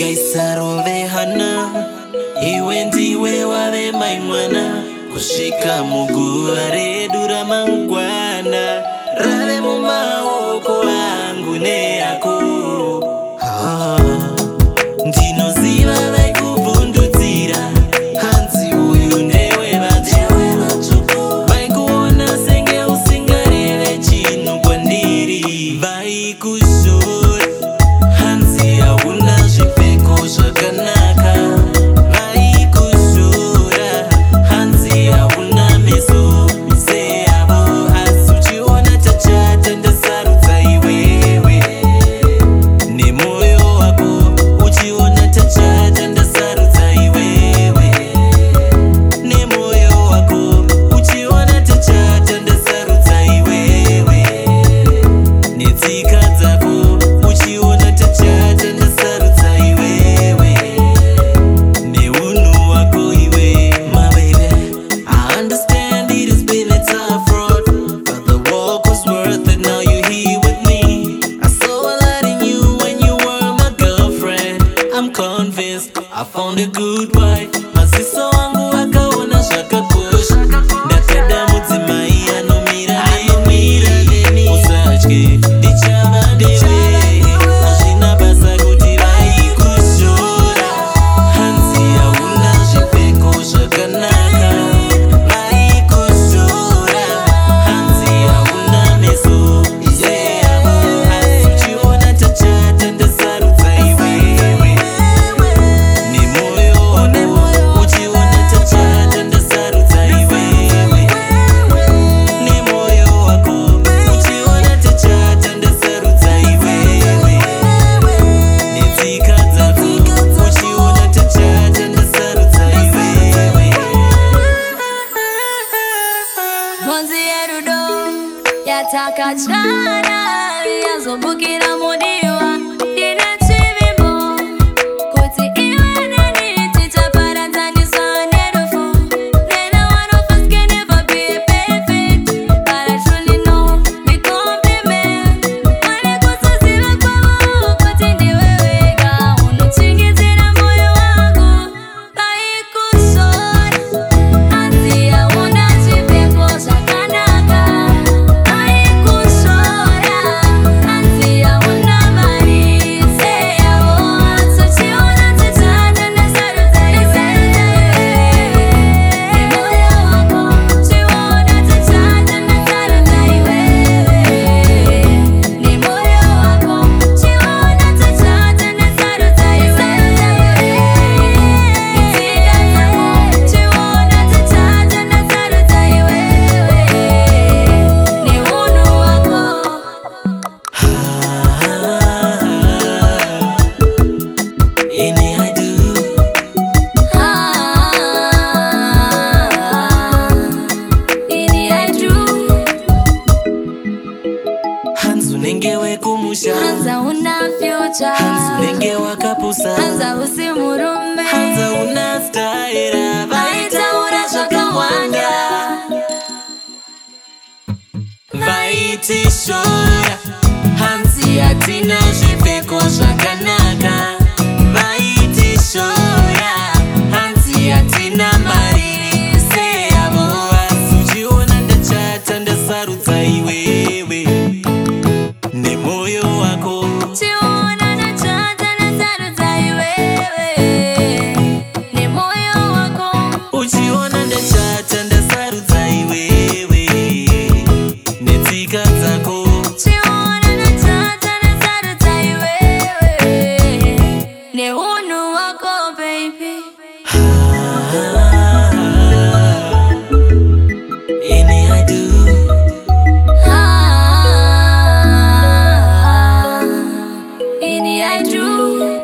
gaisarove hana iwe ndiwe wave maimwana kusvika muguva redu ramangwana the good wife maziso angu akaona zvakapa takachana yazobukira mudi unenge wekumushaanza una fyuca unenge wakapusa anza usi murume anza una staira vaitaura zvakawanda vaitishora hanzi yatinazvo I do.